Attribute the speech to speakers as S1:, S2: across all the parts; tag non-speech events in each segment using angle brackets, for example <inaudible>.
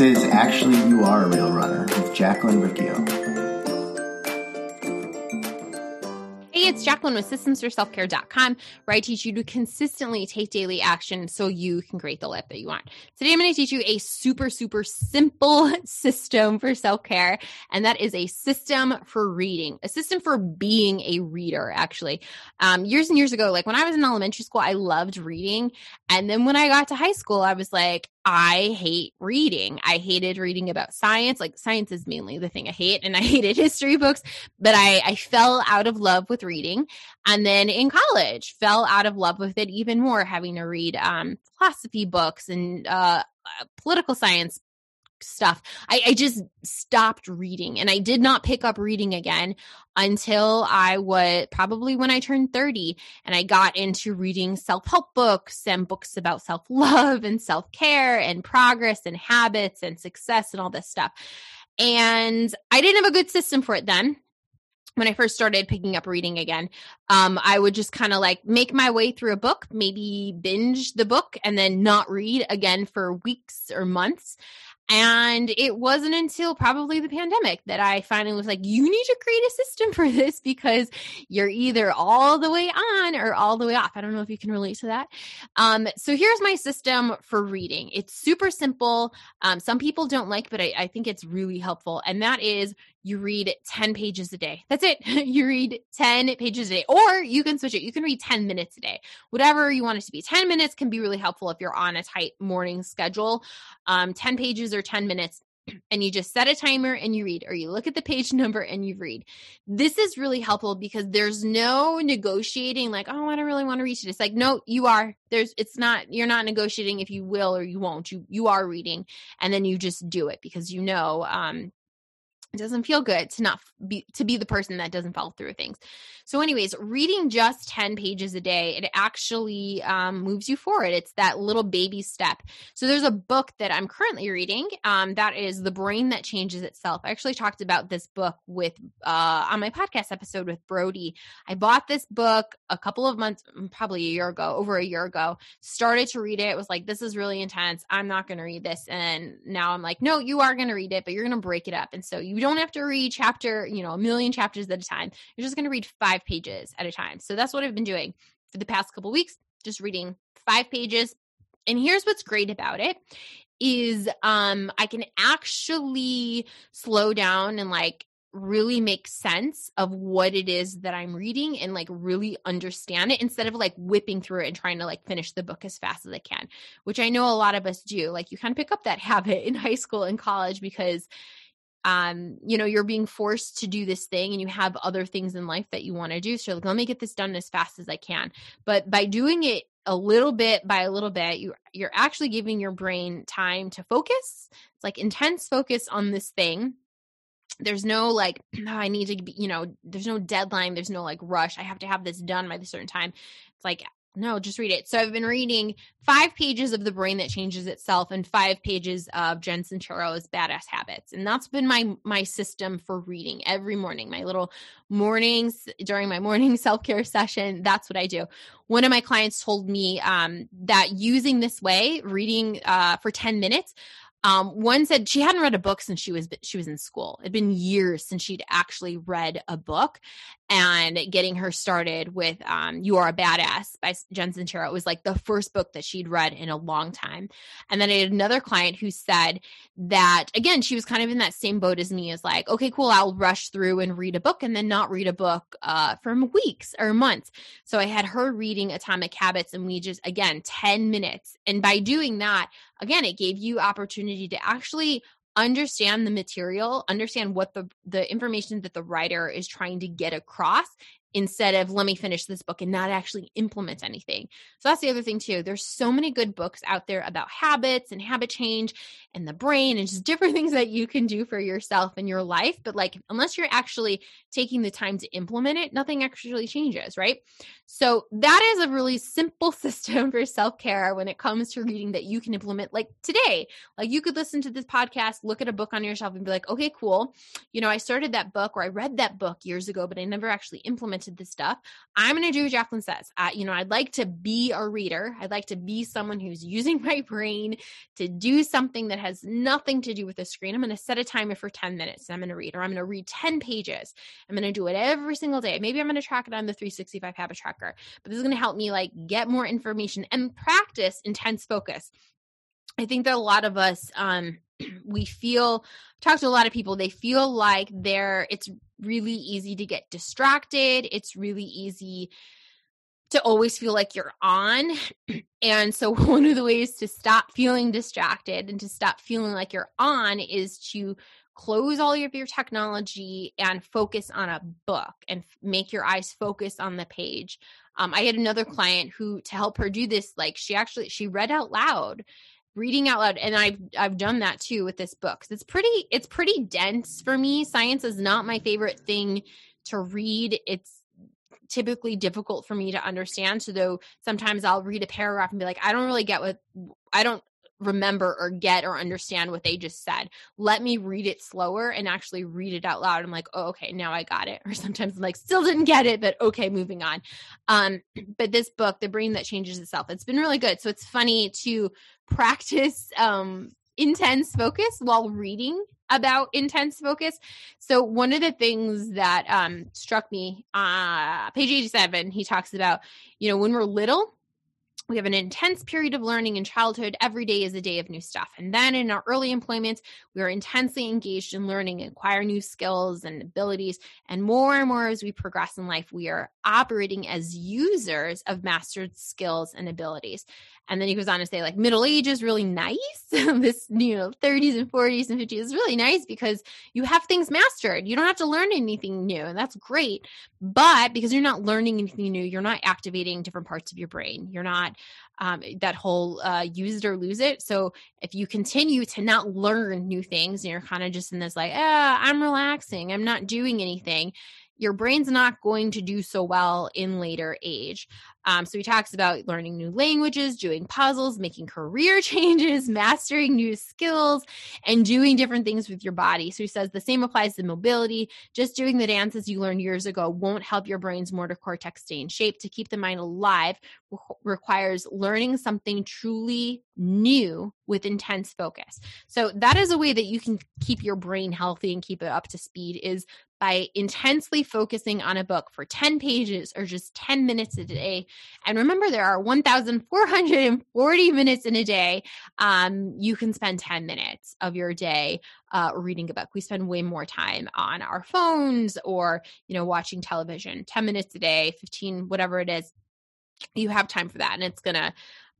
S1: Is Actually You Are a Real Runner with Jacqueline Riccio.
S2: Hey, it's Jacqueline with systemsforselfcare.com, where I teach you to consistently take daily action so you can create the life that you want. Today, I'm going to teach you a super, super simple <laughs> system for self care, and that is a system for reading, a system for being a reader, actually. Um, years and years ago, like when I was in elementary school, I loved reading. And then when I got to high school, I was like, I hate reading. I hated reading about science. Like science is mainly the thing I hate. And I <laughs> hated history books, but I, I fell out of love with reading. And then in college, fell out of love with it even more, having to read um, philosophy books and uh, uh political science stuff. I, I, just stopped reading and I did not pick up reading again until I was probably when I turned 30 and I got into reading self help books and books about self love and self care and progress and habits and success and all this stuff. And I didn't have a good system for it then when I first started picking up reading again, um, I would just kind of like make my way through a book, maybe binge the book, and then not read again for weeks or months. And it wasn't until probably the pandemic that I finally was like, you need to create a system <laughs> for this because you're either all the way on or all the way off. I don't know if you can relate to that. Um, so here's my system for reading. It's super simple. Um, some people don't like, but I, I think it's really helpful. And that is you read 10 pages a day. That's it. <laughs> you read 10 pages a day, or you can switch it. You can read 10 minutes a day, whatever you want it to be. 10 minutes can be really helpful if you're on a tight morning schedule. Um, 10 pages or 10 minutes <clears throat> and you just set a timer and you read, or you look at the page <laughs> number and you read. This is really helpful because there's no negotiating, like, oh, I don't really want to read it. It's like, no, you are. There's it's not you're not negotiating if you will or you won't. You you are reading and then you just do it because you know um it doesn't feel good to not be to be the person that doesn't follow through things. So anyways reading just 10 pages a day it actually um, moves you forward. It's that little baby step. So there's a book that i'm currently reading um, that is the brain that changes itself. I actually talked about this book with uh, on my podcast episode with brody. I bought this book a couple of months mm, probably a year ago over a year ago started to read it. It was like this is really intense. I'm not going to read this. And now i'm like no you are going to read it but you're going to break it up. And so you you don't have to read chapter, you know, a million chapters at a time. You're just going to read five pages at a time. So that's what I've been doing for the past couple weeks, just reading five pages. And here's what's great about it is um I can actually slow down and like really make sense of what it is that I'm reading and like really understand it instead of like whipping through it and trying to like finish the book as fast as I can, which I know a lot of us do. Like you kind of pick up that <laughs> habit in high school and college because um, you know, you're being forced to do this thing and you have other things in life that you want to do. So like, let me get this done as fast as I can. But by doing it a little bit by a little bit, you you're actually giving your brain time to focus. It's like intense focus on this thing. There's no like, <clears throat> oh, I need to be, you know, there's no deadline, there's no like rush. I have to have this done by a certain time. It's like no, just read it. So I've been reading five pages of The Brain That Changes Itself and five pages of Jen Sincero's Badass Habits. And that's been my my system for reading every morning. My little mornings during my morning <laughs> self-care session, that's what I do. One of my clients told me um, that using this way, reading uh, for 10 minutes, um, one said she hadn't read a book since she was she was in school. It'd been years since she'd actually read a book, and getting her started with um, "You Are a Badass" by Jen Sincero. Was like the first book that she'd read in a long time. And then I had another client who said that again she was kind of in that same boat as me. Is like, okay, cool, I'll rush through and read a book, and then not read a book uh, for weeks or months. So I had her reading Atomic Habits, and we just again ten minutes, and by doing that, again, it gave you opportunity to actually understand the material understand what the the information that the writer is trying to get across instead of let me finish this book and not actually implement anything. So that's the other thing too. There's so many good books out there about habits and habit change and the brain and just <laughs> different things that you can do for yourself in your life, but like unless you're actually taking the time to implement it, nothing actually changes, right? So that is a really simple <laughs> system for self-care when it comes to reading that you can implement like today. Like you could listen to this podcast, look at a book on your shelf and be like, "Okay, cool. You know, I started that book or I read that book years ago, but I never actually implemented implemented this stuff. I'm going to do what Jacqueline says. You know, I'd like to be a reader. I'd like to be someone who's using <laughs> my brain to do something that has nothing to do with the screen. I'm going to set a timer for 10 minutes and I'm going to read, or I'm going to read 10 pages. I'm going to do it every single day. Maybe I'm going to track it on the 365 habit tracker, but this is going to help me like get more information and practice intense focus. I think that a lot of us, um, <clears throat> we feel talk to a lot of people they feel like they're it's really easy to get distracted. It's really easy to always feel like you're on. <clears throat> And so <laughs> one of the ways to stop feeling distracted and to stop feeling like you're on is to close all of your technology and focus on a book and make your eyes focus on the page. Um, i had another client who to help her do this like she actually she read out loud reading out loud and i've i've done that too with this book. It's pretty it's pretty dense for me. Science is not my favorite thing to read. It's typically difficult for me to understand. So though sometimes i'll read a paragraph and be like i don't really get what i don't remember or get or understand what they just said. Let me read it slower and actually read it out loud. I'm like, oh, okay, now I got it. <laughs> Or sometimes I'm like, still didn't get it, but okay, moving on. Um, <clears throat> but this book, The Brain That Changes Itself, it's been really good. So it's funny to practice um intense focus while reading about intense focus. So one of the things that um struck me, uh page 87, he talks about, you know, when we're little, we have an intense period of learning in childhood. Every day is a day of new stuff. And then in our early employment, we are intensely engaged in learning acquire new skills and abilities. And more and more as we progress in life, we are operating as users of mastered skills and abilities. And then he goes on to say, like, middle age is really nice. <laughs> this, you know, 30s and 40s and 50s is really nice because you have things mastered. You don't have to learn anything new. And that's great. But because you're not learning anything new, you're not activating different parts of your brain. You're not um, that whole uh, use it or lose it. So if you continue to not learn new things and you're kind of just in this, like, ah, I'm relaxing, I'm not doing anything, your brain's not going to do so well in later age. Um, so he talks about learning new languages, doing puzzles, making career <laughs> changes, mastering new skills, and doing different things with your body. So he says the same applies to mobility. Just doing the dances you learned years ago won't help your brain's motor cortex stay in shape. To keep the mind alive re- requires learning something truly new with intense focus. So that is a way that you can keep your brain healthy and keep it up to speed is by intensely focusing on a book for 10 pages or just 10 minutes a day. And remember, there are 1,440 minutes in a day. Um, you can spend 10 minutes of your day uh, reading a book. We spend way more time on our phones or, you know, watching television, 10 minutes a day, 15, whatever it is. You have time for that. And it's going to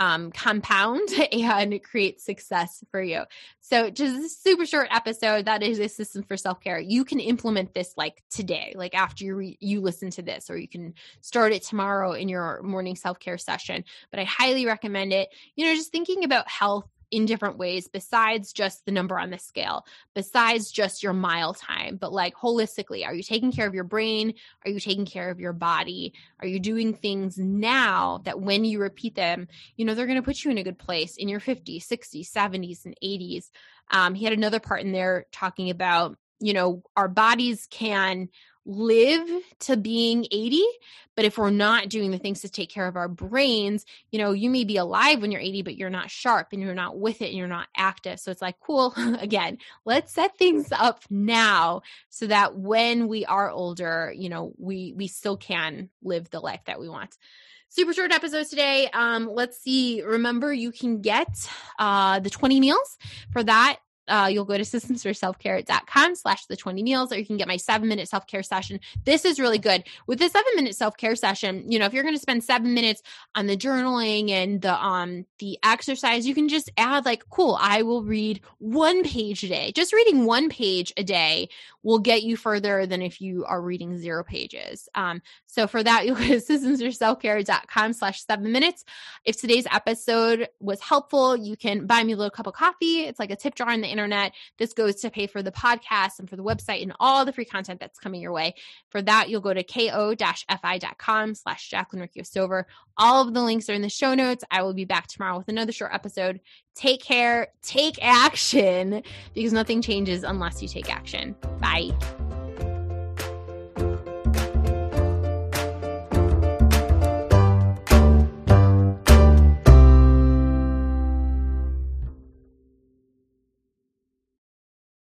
S2: um, compound <laughs> and create success for you. So, just a super short episode. That is a system for self care. You can implement this like today, like after you re- you listen to this, or you can start it tomorrow in your morning self care session. But I highly recommend it. You know, just thinking about health in different ways besides just the number on the scale, besides just your mile time, but like holistically, are you taking care of your brain? Are you taking care of your body? Are you doing things now that when you repeat them, you know, they're going to put you in a good place in your 50s, 60s, 70s, and 80s? Um, he had another part in there talking about, you know, our bodies can live to being 80 but if we're not doing the things to take care of our brains you know you may be alive when you're 80 but you're not sharp and you're not with it and you're not active. So it's like cool <laughs> again let's set things up now so that when we are older you know we we still can live the life that we want. Super short episodes today. Um let's see remember you can get uh the 20 meals for that uh, you'll go to systemsforselfcare.com slash the 20 meals, or you can get my seven minute self care session. This is really good. With the seven minute self care session, you know, if you're going to spend seven minutes on the journaling and the, um, the exercise, you can just add like, cool, I will read one page a day. Just reading one page a day will get you further than if you are reading zero pages. Um, so for that, <laughs> you'll go to systemsforselfcare.com slash seven minutes. If today's episode was helpful, you can buy me a little cup of coffee. It's like a tip jar in the internet. This goes to pay for the podcast and for the website and all the free content that's coming your way. For that, you'll go to ko-fi.com slash Jacqueline Riccio Stover. All of the links are in the show notes. I will be back tomorrow with another short episode. Take care, take action, because nothing changes unless you take action. Bye.